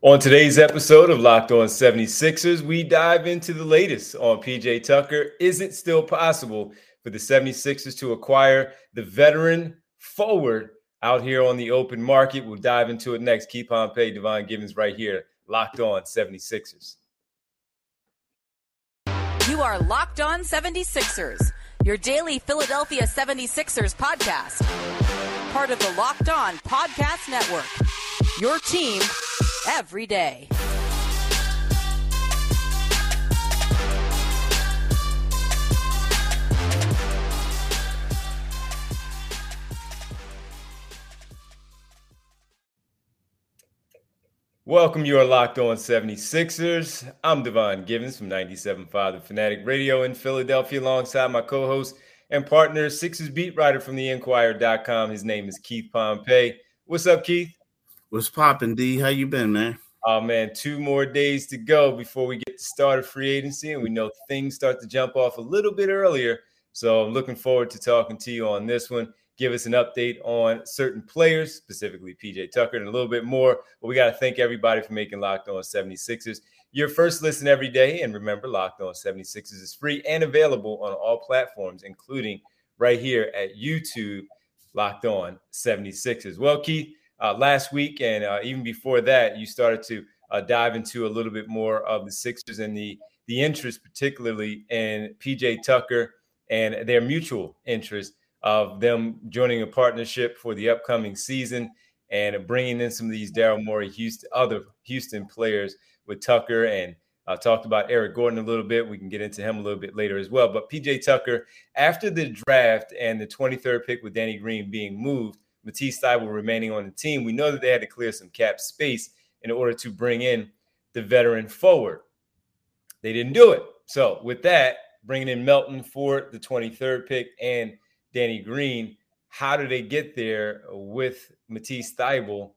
On today's episode of Locked On 76ers, we dive into the latest on PJ Tucker. Is it still possible? for the 76ers to acquire the veteran forward out here on the open market. We'll dive into it next. Keith Pompey, Devon Givens right here, locked on 76ers. You are Locked On 76ers, your daily Philadelphia 76ers podcast. Part of the Locked On Podcast Network. Your team every day. Welcome. You are locked on 76ers. I'm Devon Givens from 97.5 The Fanatic Radio in Philadelphia, alongside my co host and partner, Sixers beat writer from the Inquirer.com. His name is Keith Pompey. What's up, Keith? What's popping, D? How you been, man? Oh man, two more days to go before we get to start of free agency, and we know things start to jump off a little bit earlier. So I'm looking forward to talking to you on this one give us an update on certain players, specifically PJ Tucker, and a little bit more. But we got to thank everybody for making Locked On 76ers your first listen every day. And remember, Locked On 76ers is free and available on all platforms, including right here at YouTube, Locked On 76ers. Well, Keith, uh, last week and uh, even before that, you started to uh, dive into a little bit more of the Sixers and the the interest, particularly in PJ Tucker and their mutual interest of them joining a partnership for the upcoming season and bringing in some of these Daryl Morey Houston other Houston players with Tucker and I uh, talked about Eric Gordon a little bit. We can get into him a little bit later as well. But PJ Tucker, after the draft and the 23rd pick with Danny Green being moved, Matisse Thybulle remaining on the team, we know that they had to clear some cap space in order to bring in the veteran forward. They didn't do it. So with that, bringing in Melton for the 23rd pick and Danny Green. How do they get there with Matisse Thybulle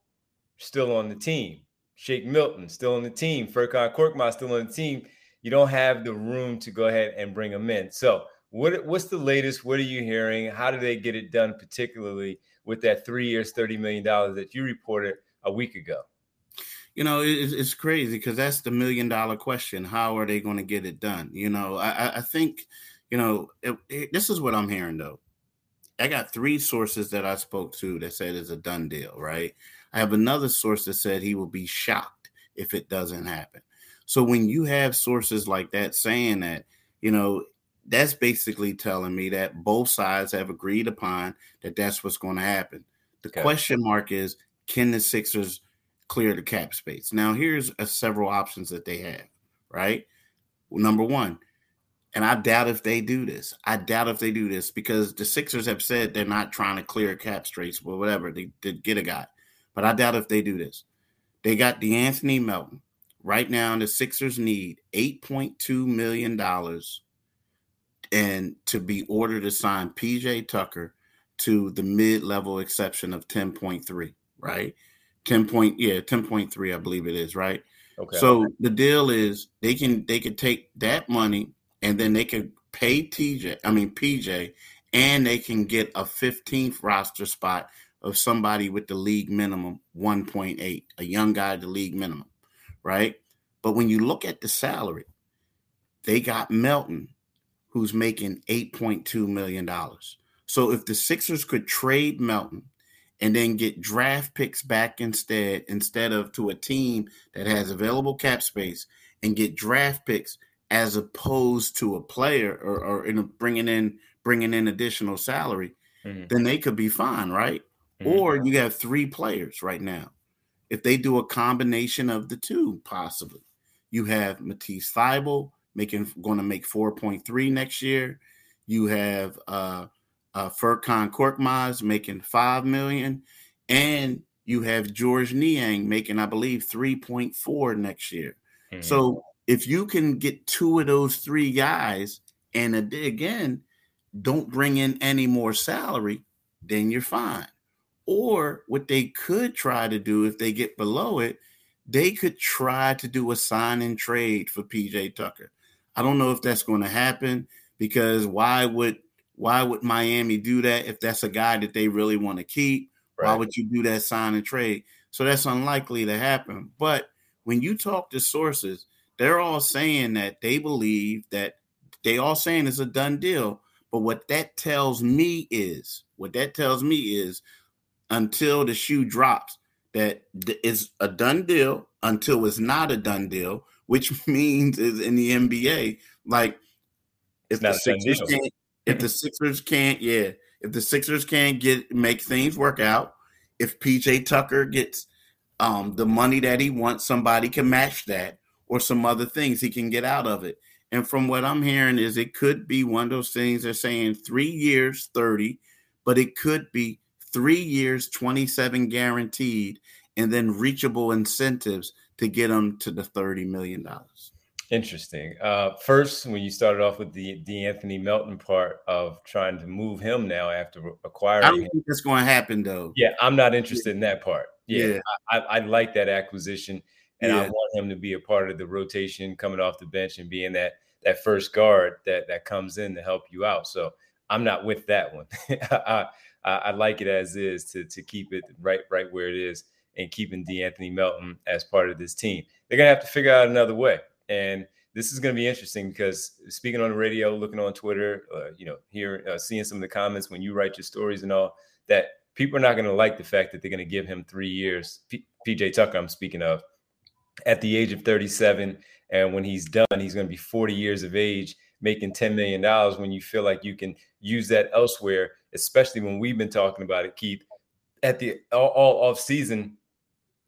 still on the team? Shake Milton still on the team. Furkan Korkmaz still on the team. You don't have the room to go ahead and bring them in. So, what what's the latest? What are you hearing? How do they get it done, particularly with that three years, thirty million dollars that you reported a week ago? You know, it's, it's crazy because that's the million dollar question. How are they going to get it done? You know, I, I think, you know, it, it, this is what I'm hearing though. I got three sources that I spoke to that said it's a done deal, right? I have another source that said he will be shocked if it doesn't happen. So when you have sources like that saying that, you know, that's basically telling me that both sides have agreed upon that that's what's going to happen. The okay. question mark is can the Sixers clear the cap space? Now, here's a, several options that they have, right? Well, number one, and I doubt if they do this. I doubt if they do this because the Sixers have said they're not trying to clear cap straits or whatever. They did get a guy. But I doubt if they do this. They got De'Anthony Melton. Right now, the Sixers need $8.2 million and to be ordered to sign PJ Tucker to the mid-level exception of 10.3, right? 10 point, yeah, 10.3, I believe it is, right? Okay. So the deal is they can they could take that money and then they can pay TJ, I mean PJ, and they can get a 15th roster spot of somebody with the league minimum 1.8, a young guy the league minimum, right? But when you look at the salary, they got Melton, who's making $8.2 million. So if the Sixers could trade Melton and then get draft picks back instead, instead of to a team that has available cap space and get draft picks – as opposed to a player or, or in a, bringing in bringing in additional salary, mm-hmm. then they could be fine, right? Mm-hmm. Or you have three players right now. If they do a combination of the two, possibly, you have Matisse Thybulle making going to make four point three next year. You have uh, uh, Furkan Korkmaz making five million, and you have George Niang making, I believe, 3.4 next year. Mm-hmm. So if you can get two of those three guys and again, don't bring in any more salary, then you're fine. Or what they could try to do if they get below it, they could try to do a sign and trade for PJ Tucker. I don't know if that's going to happen because why would why would Miami do that if that's a guy that they really want to keep? Right. Why would you do that sign and trade? So that's unlikely to happen. But when you talk to sources, they're all saying that they believe that they all saying it's a done deal. But what that tells me is what that tells me is until the shoe drops, that it's a done deal until it's not a done deal, which means is in the NBA, like if the Sixers can't, if the Sixers can't, yeah, if the Sixers can't get make things work out, if PJ Tucker gets um, the money that he wants, somebody can match that or some other things he can get out of it. And from what I'm hearing is it could be one of those things they're saying three years, 30, but it could be three years, 27 guaranteed, and then reachable incentives to get them to the $30 million. Interesting. Uh, first, when you started off with the De'Anthony Melton part of trying to move him now after acquiring, I don't him. think that's going to happen though. Yeah, I'm not interested in that part. Yeah, yeah. I, I, like that acquisition, and yeah. I want him to be a part of the rotation coming off the bench and being that that first guard that that comes in to help you out. So I'm not with that one. I, I, I like it as is to to keep it right right where it is and keeping De'Anthony Melton as part of this team. They're gonna have to figure out another way. And this is going to be interesting because speaking on the radio, looking on Twitter, uh, you know, here uh, seeing some of the comments when you write your stories and all that, people are not going to like the fact that they're going to give him three years. P- PJ Tucker, I'm speaking of, at the age of 37, and when he's done, he's going to be 40 years of age, making 10 million dollars. When you feel like you can use that elsewhere, especially when we've been talking about it, Keith, at the all, all off season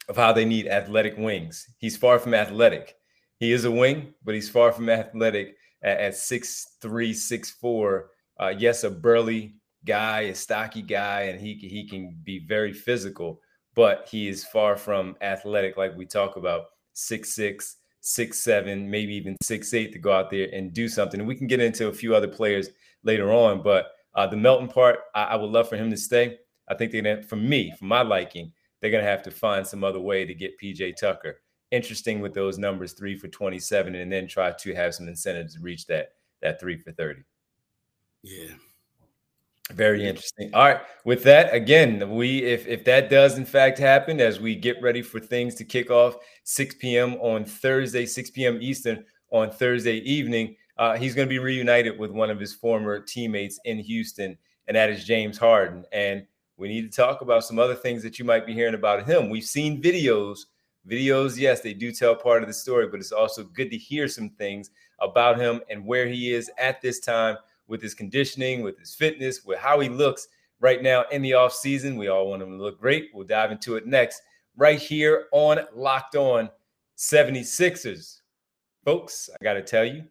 of how they need athletic wings. He's far from athletic he is a wing, but he's far from athletic at, at 6'3, 6'4. Uh, yes, a burly guy, a stocky guy, and he, he can be very physical, but he is far from athletic, like we talk about six six, six seven, maybe even six eight to go out there and do something. And we can get into a few other players later on, but uh, the Melton part, I, I, would love for him to stay. I think they're gonna, for me, for my liking, they're gonna have to find some other way to get PJ Tucker interesting with those numbers, three for 27, and then try to have some incentives to reach that that three for 30. Yeah. Very interesting. All right. With that, again, we if if that does in fact happen as we get ready for things to kick off 6 p.m. on Thursday, 6 p.m. Eastern on Thursday evening, uh, he's going to be reunited with one of his former teammates in Houston, and that is James Harden. And we need to talk about some other things that you might be hearing about him. We've seen videos Videos, yes, they do tell part of the story, but it's also good to hear some things about him and where he is at this time with his conditioning, with his fitness, with how he looks right now in the off season. We all want him to look great. We'll dive into it next, right here on Locked On 76ers. Folks, I got to tell you,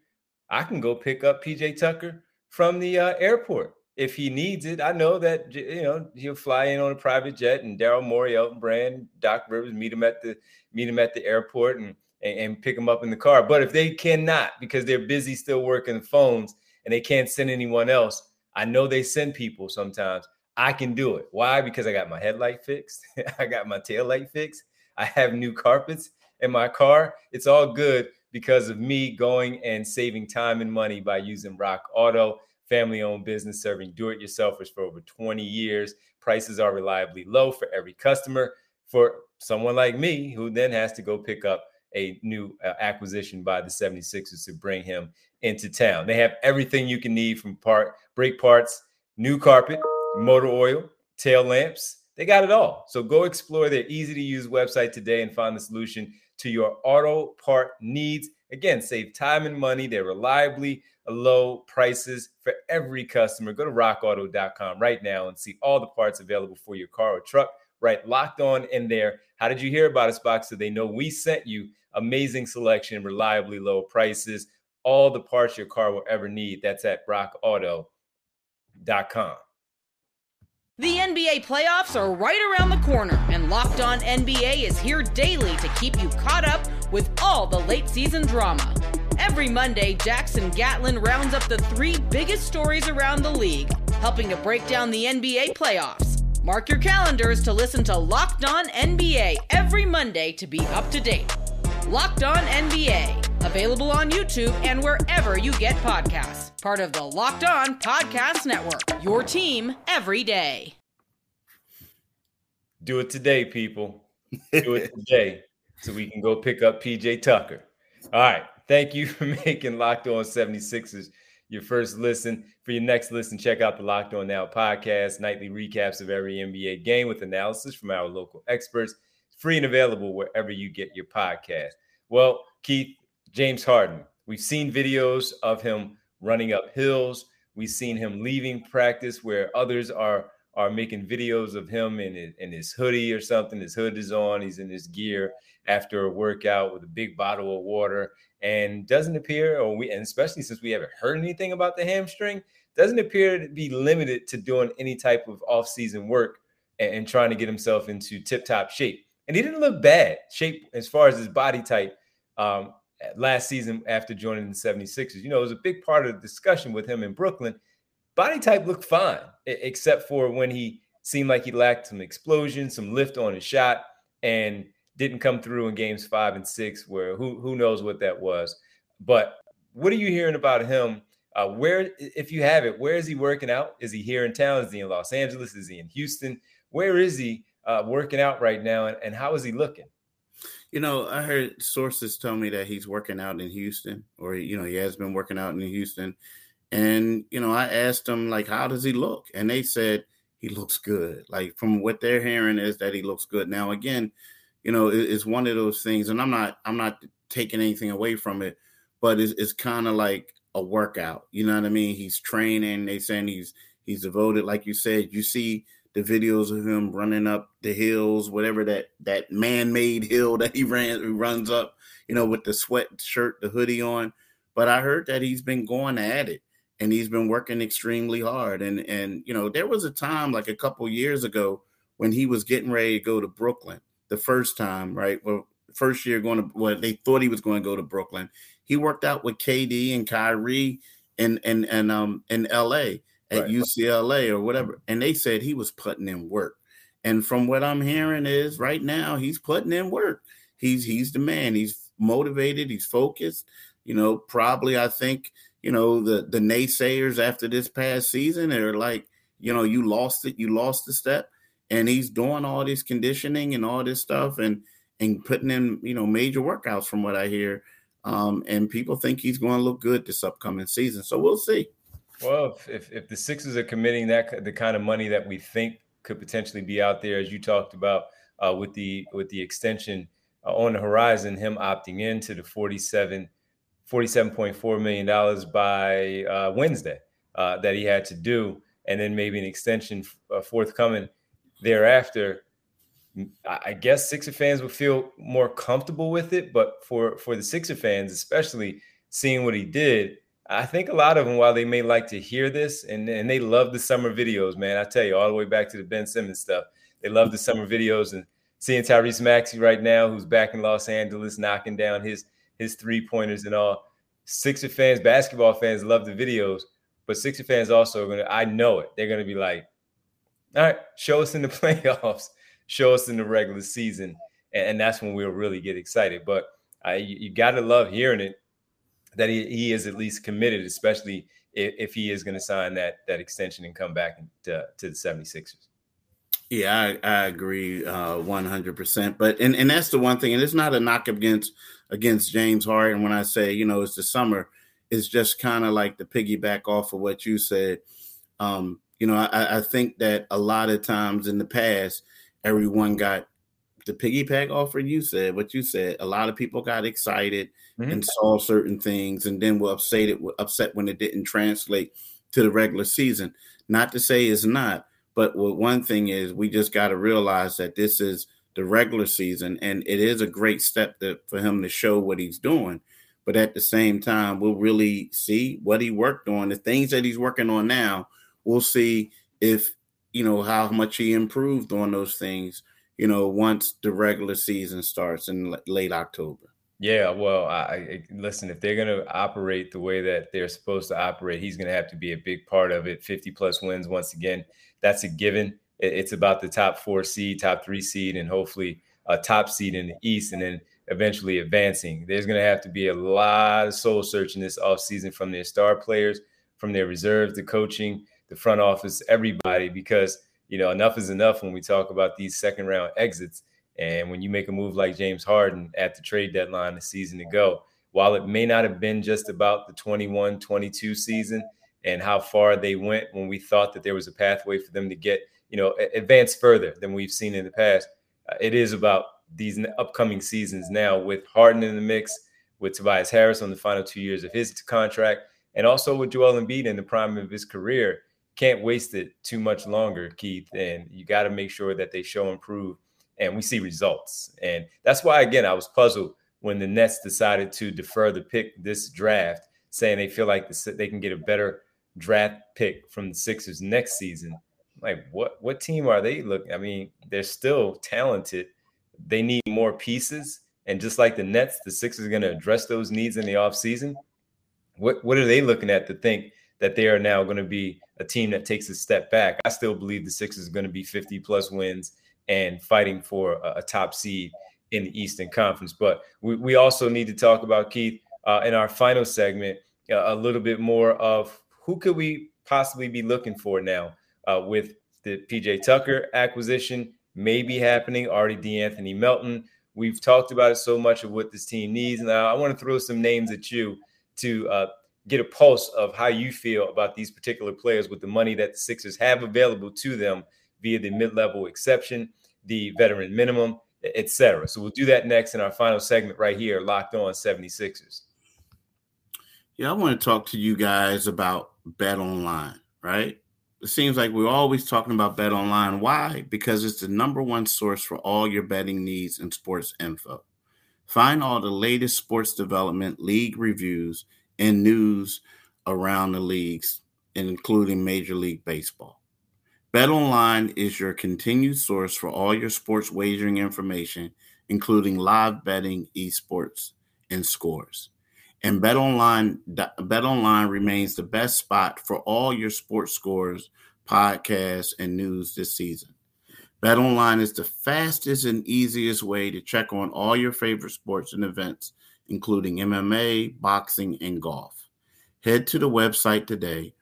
I can go pick up PJ Tucker from the uh, airport if he needs it. I know that you know he'll fly in on a private jet, and Daryl Morey, Elton Brand, Doc Rivers meet him at the meet him at the airport and, and, and pick him up in the car. But if they cannot because they're busy still working the phones and they can't send anyone else, I know they send people sometimes. I can do it. Why? Because I got my headlight fixed, I got my tail light fixed, I have new carpets in my car. It's all good because of me going and saving time and money by using Rock Auto family owned business serving do it yourselfers for over 20 years. Prices are reliably low for every customer. For someone like me, who then has to go pick up a new uh, acquisition by the 76ers to bring him into town. They have everything you can need from part brake parts, new carpet, motor oil, tail lamps. They got it all. So go explore their easy to use website today and find the solution to your auto part needs. Again, save time and money. They're reliably low prices for every customer. Go to rockauto.com right now and see all the parts available for your car or truck. Right, locked on in there. How did you hear about us, box? So they know we sent you amazing selection, reliably low prices, all the parts your car will ever need. That's at rockauto.com. The NBA playoffs are right around the corner, and Locked On NBA is here daily to keep you caught up with all the late season drama. Every Monday, Jackson Gatlin rounds up the three biggest stories around the league, helping to break down the NBA playoffs. Mark your calendars to listen to Locked On NBA every Monday to be up to date. Locked On NBA, available on YouTube and wherever you get podcasts part of the Locked On Podcast Network. Your team every day. Do it today, people. Do it today so we can go pick up PJ Tucker. All right. Thank you for making Locked On 76ers your first listen. For your next listen, check out the Locked On Now podcast, nightly recaps of every NBA game with analysis from our local experts. Free and available wherever you get your podcast. Well, Keith, James Harden, we've seen videos of him running up hills. We've seen him leaving practice where others are are making videos of him in in his hoodie or something. His hood is on. He's in his gear after a workout with a big bottle of water, and doesn't appear, or we, and especially since we haven't heard anything about the hamstring, doesn't appear to be limited to doing any type of off-season work and, and trying to get himself into tip-top shape. And he didn't look bad shape as far as his body type. Um, last season after joining the 76ers. You know, it was a big part of the discussion with him in Brooklyn. Body type looked fine, except for when he seemed like he lacked some explosion, some lift on his shot, and didn't come through in games five and six, where who who knows what that was. But what are you hearing about him? Uh, where, if you have it, where is he working out? Is he here in town? Is he in Los Angeles? Is he in Houston? Where is he uh, working out right now? And, and how is he looking? You know, I heard sources tell me that he's working out in Houston, or you know, he has been working out in Houston. And you know, I asked him like, "How does he look?" And they said he looks good. Like from what they're hearing is that he looks good. Now, again, you know, it's one of those things, and I'm not, I'm not taking anything away from it, but it's, it's kind of like a workout. You know what I mean? He's training. They saying he's he's devoted, like you said. You see the videos of him running up the hills, whatever that that man-made hill that he ran he runs up, you know, with the sweatshirt, the hoodie on. But I heard that he's been going at it and he's been working extremely hard. And and you know, there was a time like a couple years ago when he was getting ready to go to Brooklyn the first time, right? Well, first year going to well, they thought he was going to go to Brooklyn. He worked out with KD and Kyrie and and and um in LA at right. UCLA or whatever, and they said he was putting in work. And from what I'm hearing is right now he's putting in work. He's he's the man. He's motivated. He's focused. You know, probably I think you know the the naysayers after this past season are like, you know, you lost it. You lost the step. And he's doing all this conditioning and all this stuff and and putting in you know major workouts from what I hear. Um, and people think he's going to look good this upcoming season. So we'll see. Well, if, if the Sixers are committing that the kind of money that we think could potentially be out there, as you talked about uh, with the with the extension uh, on the horizon, him opting into the 47 $47.4 million by uh, Wednesday uh, that he had to do, and then maybe an extension uh, forthcoming thereafter. I guess Sixer fans would feel more comfortable with it, but for for the Sixer fans, especially seeing what he did, I think a lot of them, while they may like to hear this, and, and they love the summer videos, man. I tell you, all the way back to the Ben Simmons stuff, they love the summer videos and seeing Tyrese Maxey right now, who's back in Los Angeles, knocking down his his three pointers and all. Sixer fans, basketball fans love the videos, but Sixer fans also are gonna. I know it. They're gonna be like, all right, show us in the playoffs, show us in the regular season, and, and that's when we'll really get excited. But I, you, you got to love hearing it that he, he is at least committed, especially if, if he is to sign that that extension and come back to, to the 76ers. Yeah, I, I agree uh, one hundred percent. But and, and that's the one thing, and it's not a knock against against James Harden. When I say you know it's the summer, it's just kind of like the piggyback off of what you said. Um, you know, I, I think that a lot of times in the past, everyone got the piggyback offer you said what you said a lot of people got excited mm-hmm. and saw certain things and then were upset upset when it didn't translate to the regular season not to say it's not but what one thing is we just got to realize that this is the regular season and it is a great step to, for him to show what he's doing but at the same time we'll really see what he worked on the things that he's working on now we'll see if you know, how much he improved on those things, you know, once the regular season starts in late October. Yeah, well, I, I listen. If they're going to operate the way that they're supposed to operate, he's going to have to be a big part of it. Fifty plus wins, once again, that's a given. It's about the top four seed, top three seed, and hopefully a top seed in the East, and then eventually advancing. There's going to have to be a lot of soul searching this offseason from their star players, from their reserves, the coaching, the front office, everybody, because you know enough is enough when we talk about these second round exits. And when you make a move like James Harden at the trade deadline a season ago, while it may not have been just about the 21 22 season and how far they went when we thought that there was a pathway for them to get, you know, advance further than we've seen in the past, uh, it is about these upcoming seasons now with Harden in the mix, with Tobias Harris on the final two years of his contract, and also with Joel Embiid in the prime of his career. Can't waste it too much longer, Keith. And you got to make sure that they show improve and we see results. And that's why, again, I was puzzled when the Nets decided to defer the pick this draft, saying they feel like they can get a better draft pick from the Sixers next season. Like, what what team are they looking? I mean, they're still talented. They need more pieces. And just like the Nets, the Sixers are going to address those needs in the offseason. What what are they looking at to think that they are now going to be a team that takes a step back? I still believe the Sixers are going to be 50 plus wins and fighting for a, a top seed in the Eastern Conference. But we, we also need to talk about Keith uh, in our final segment uh, a little bit more of who could we possibly be looking for now uh, with the PJ Tucker acquisition maybe happening, already DeAnthony Melton. We've talked about it so much of what this team needs. Now, I want to throw some names at you to uh, get a pulse of how you feel about these particular players with the money that the Sixers have available to them via the mid-level exception, the veteran minimum, etc. So we'll do that next in our final segment right here, locked on 76ers. Yeah, I want to talk to you guys about Bet Online, right? It seems like we're always talking about Bet Online. Why? Because it's the number one source for all your betting needs and sports info. Find all the latest sports development, league reviews, and news around the leagues, including Major League Baseball. BetOnline is your continued source for all your sports wagering information, including live betting, esports, and scores. And BetOnline, BetOnline remains the best spot for all your sports scores, podcasts, and news this season. BetOnline is the fastest and easiest way to check on all your favorite sports and events, including MMA, boxing, and golf. Head to the website today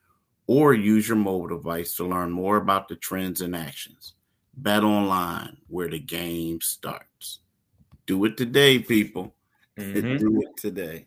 or use your mobile device to learn more about the trends and actions. Bet online where the game starts. Do it today, people. Mm-hmm. Do it today.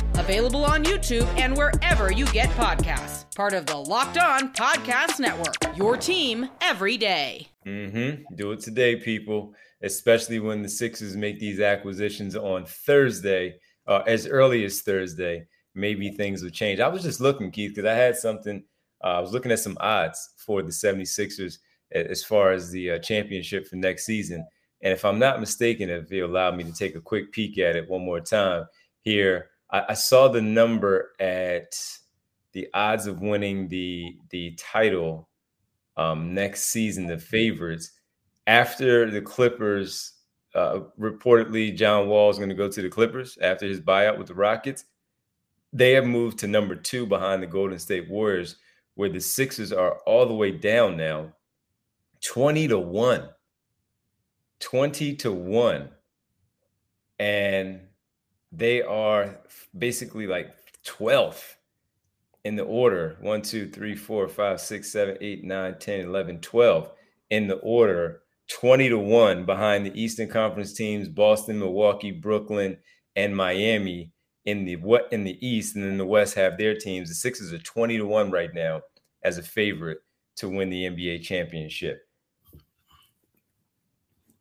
available on YouTube and wherever you get podcasts. Part of the Locked On Podcast Network. Your team every day. Mm-hmm. Do it today, people. Especially when the Sixers make these acquisitions on Thursday, uh, as early as Thursday. Maybe things will change. I was just looking, Keith, because I had something. Uh, I was looking at some odds for the 76ers as far as the uh, championship for next season. And if I'm not mistaken, if you allow me to take a quick peek at it one more time here, I, I saw the number at the odds of winning the the title um, next season, the favorites after the Clippers. Uh, reportedly, John Wall is going to go to the Clippers after his buyout with the Rockets. They have moved to number two behind the Golden State Warriors, where the Sixers are all the way down now 20 to 1. 20 to 1. And they are basically like 12th in the order 1, 2, 3, 4, 5, 6, 7, 8, 9, 10, 11, 12 in the order 20 to 1 behind the Eastern Conference teams Boston, Milwaukee, Brooklyn, and Miami in the what in the East, and then the West have their teams. The Sixers are 20 to 1 right now as a favorite to win the NBA championship.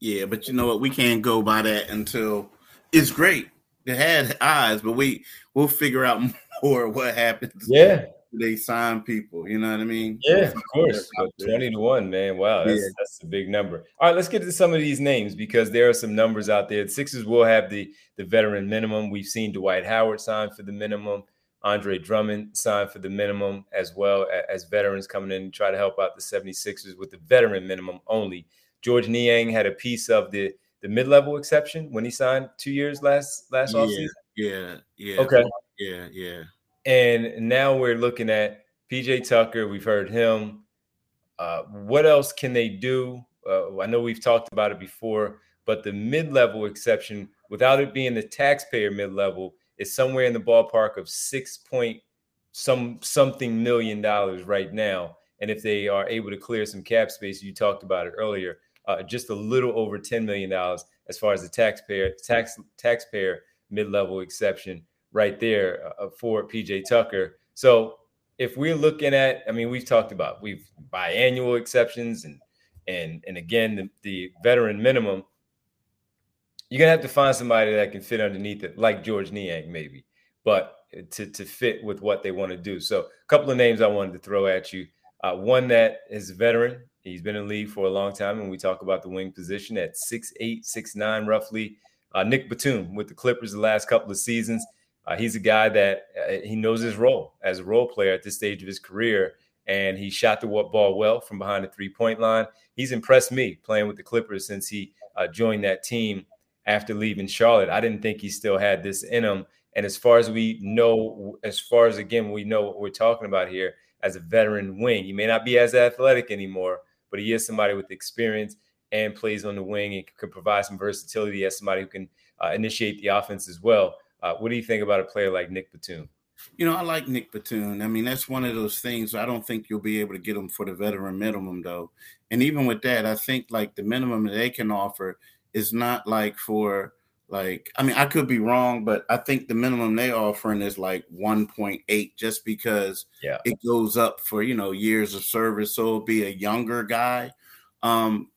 Yeah, but you know what? We can't go by that until it's great. They had eyes, but we we'll figure out more what happens. Yeah, they sign people. You know what I mean? Yeah, of course. Twenty to one, man. Wow, that's, yeah. that's a big number. All right, let's get to some of these names because there are some numbers out there. The Sixers will have the the veteran minimum. We've seen Dwight Howard sign for the minimum. Andre Drummond signed for the minimum as well as veterans coming in and try to help out the 76ers with the veteran minimum only. George Niang had a piece of the the mid-level exception when he signed two years last last yeah, offseason. Yeah, yeah. Okay. Yeah, yeah. And now we're looking at PJ Tucker. We've heard him. Uh, what else can they do? Uh, I know we've talked about it before, but the mid-level exception, without it being the taxpayer mid-level, is somewhere in the ballpark of six point some something million dollars right now. And if they are able to clear some cap space, you talked about it earlier, uh, just a little over ten million dollars as far as the taxpayer tax taxpayer mid-level exception right there uh, for PJ Tucker. So if we're looking at, I mean, we've talked about we've biannual exceptions and and and again the, the veteran minimum. You're gonna have to find somebody that can fit underneath it, like George Niang, maybe, but to to fit with what they want to do. So a couple of names I wanted to throw at you. Uh, one that is a veteran. He's been in the league for a long time, and we talk about the wing position at six eight, six nine, roughly. Uh, Nick Batum with the Clippers the last couple of seasons. Uh, he's a guy that uh, he knows his role as a role player at this stage of his career, and he shot the ball well from behind the three point line. He's impressed me playing with the Clippers since he uh, joined that team after leaving Charlotte. I didn't think he still had this in him. And as far as we know, as far as again, we know what we're talking about here as a veteran wing, he may not be as athletic anymore, but he is somebody with experience and plays on the wing and could provide some versatility as somebody who can uh, initiate the offense as well. Uh, what do you think about a player like Nick Batum? You know, I like Nick Batum. I mean, that's one of those things. I don't think you'll be able to get him for the veteran minimum, though. And even with that, I think like the minimum they can offer is not like for like I mean, I could be wrong, but I think the minimum they offering is like 1.8 just because yeah. it goes up for, you know, years of service. So it'll be a younger guy. Um,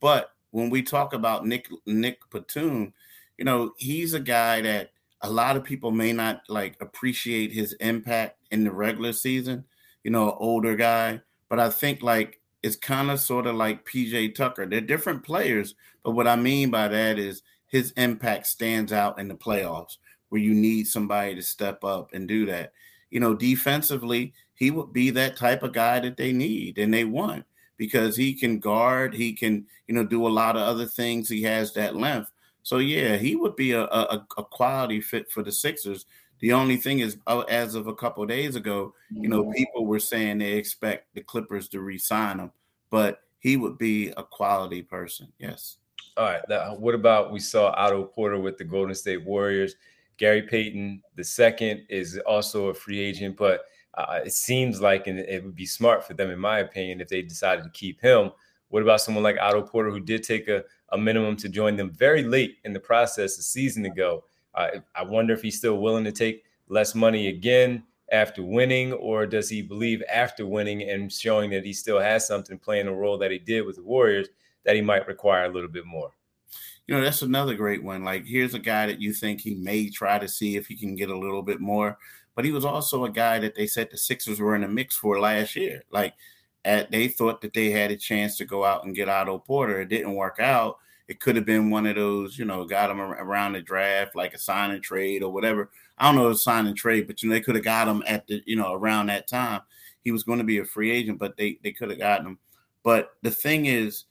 but when we talk about Nick Nick Batum, you know, he's a guy that a lot of people may not like appreciate his impact in the regular season, you know, older guy. But I think like it's kind of sort of like PJ Tucker. They're different players, but what I mean by that is his impact stands out in the playoffs where you need somebody to step up and do that. You know, defensively, he would be that type of guy that they need and they want because he can guard, he can, you know, do a lot of other things. He has that length. So yeah, he would be a, a, a quality fit for the Sixers. The only thing is, uh, as of a couple of days ago, you know, people were saying they expect the Clippers to re-sign him, but he would be a quality person. Yes. All right. Now, what about we saw Otto Porter with the Golden State Warriors? Gary Payton the second is also a free agent, but uh, it seems like and it would be smart for them, in my opinion, if they decided to keep him. What about someone like Otto Porter, who did take a, a minimum to join them very late in the process a season ago? Uh, I wonder if he's still willing to take less money again after winning, or does he believe after winning and showing that he still has something playing a role that he did with the Warriors that he might require a little bit more? You know, that's another great one. Like, here's a guy that you think he may try to see if he can get a little bit more, but he was also a guy that they said the Sixers were in a mix for last year. Like, at, they thought that they had a chance to go out and get Otto Porter. It didn't work out. It could have been one of those, you know, got him around the draft, like a sign and trade or whatever. I don't know, a sign and trade, but you know, they could have got him at the, you know, around that time. He was going to be a free agent, but they they could have gotten him. But the thing is,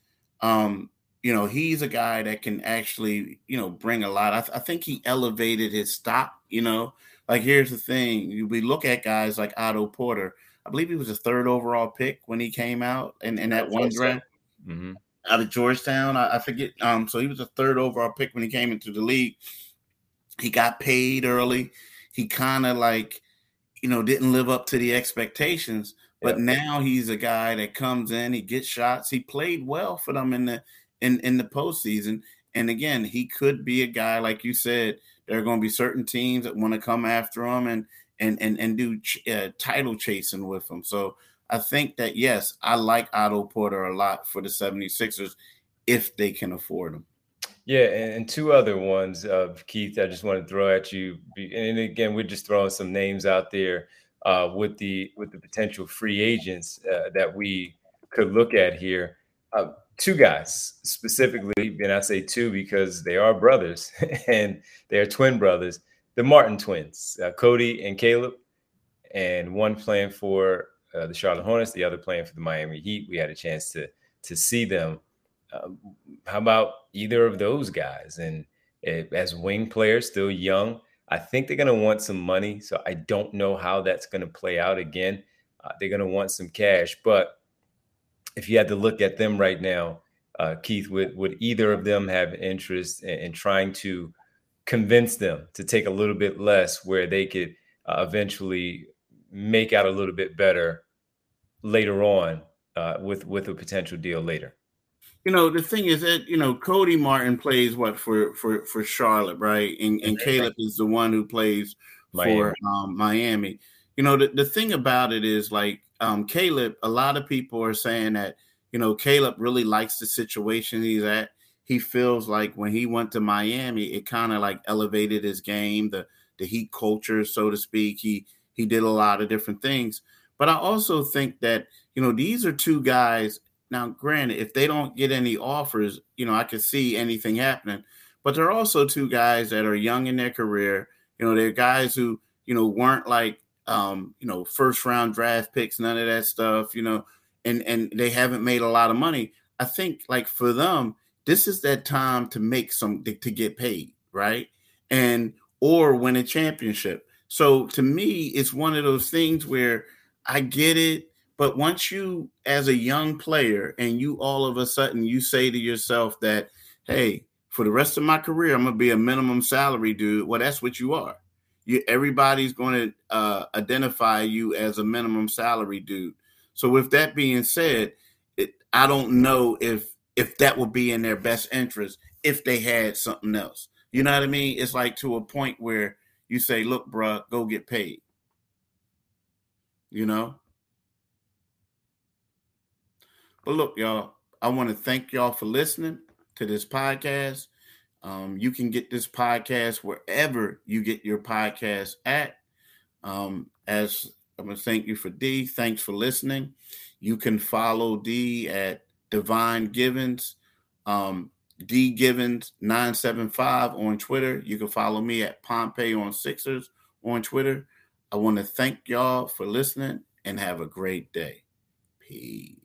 um, you know, he's a guy that can actually, you know, bring a lot. I, th- I think he elevated his stock. You know, like here's the thing: we look at guys like Otto Porter I believe he was a third overall pick when he came out in, in that one draft mm-hmm. out of Georgetown. I, I, forget. Um, so he was a third overall pick when he came into the league. He got paid early. He kind of like, you know, didn't live up to the expectations. But yeah. now he's a guy that comes in, he gets shots. He played well for them in the in in the postseason. And again, he could be a guy like you said. There are going to be certain teams that want to come after him, and and and and do ch- uh, title chasing with him. So I think that yes, I like Otto Porter a lot for the 76ers if they can afford him. Yeah, and, two other ones, uh, Keith. I just want to throw at you, and again, we're just throwing some names out there uh, with the with the potential free agents uh, that we could look at here. Uh, two guys specifically, and I say two because they are brothers and they are twin brothers, the Martin twins, uh, Cody and Caleb, and one playing for uh, the Charlotte Hornets, the other playing for the Miami Heat. We had a chance to to see them um, how about either of those guys? And as wing players, still young, I think they're going to want some money. So I don't know how that's going to play out again. Uh, they're going to want some cash. But if you had to look at them right now, uh, Keith, would, would either of them have interest in, in, trying to convince them to take a little bit less where they could uh, eventually make out a little bit better later on uh, with, with a potential deal later? You know the thing is that you know Cody Martin plays what for for for Charlotte, right? And and Caleb is the one who plays Miami. for um, Miami. You know the, the thing about it is like um, Caleb. A lot of people are saying that you know Caleb really likes the situation he's at. He feels like when he went to Miami, it kind of like elevated his game, the the Heat culture, so to speak. He he did a lot of different things. But I also think that you know these are two guys now, granted, if they don't get any offers, you know, I could see anything happening. But there are also two guys that are young in their career. You know, they're guys who, you know, weren't like um, you know, first round draft picks, none of that stuff, you know, and and they haven't made a lot of money. I think like for them, this is that time to make some to, to get paid, right? And or win a championship. So to me, it's one of those things where I get it but once you, as a young player, and you all of a sudden you say to yourself that, hey, for the rest of my career, I'm gonna be a minimum salary dude. Well, that's what you are. You everybody's going to uh, identify you as a minimum salary dude. So with that being said, it, I don't know if if that would be in their best interest if they had something else. You know what I mean? It's like to a point where you say, "Look, bruh, go get paid." You know, but look, y'all, I want to thank y'all for listening to this podcast. Um, you can get this podcast wherever you get your podcast at. Um, as I'm going to thank you for D. Thanks for listening. You can follow D at Devon Givens, um, D Givens 975 on Twitter. You can follow me at Pompey on Sixers on Twitter. I want to thank y'all for listening and have a great day. Peace.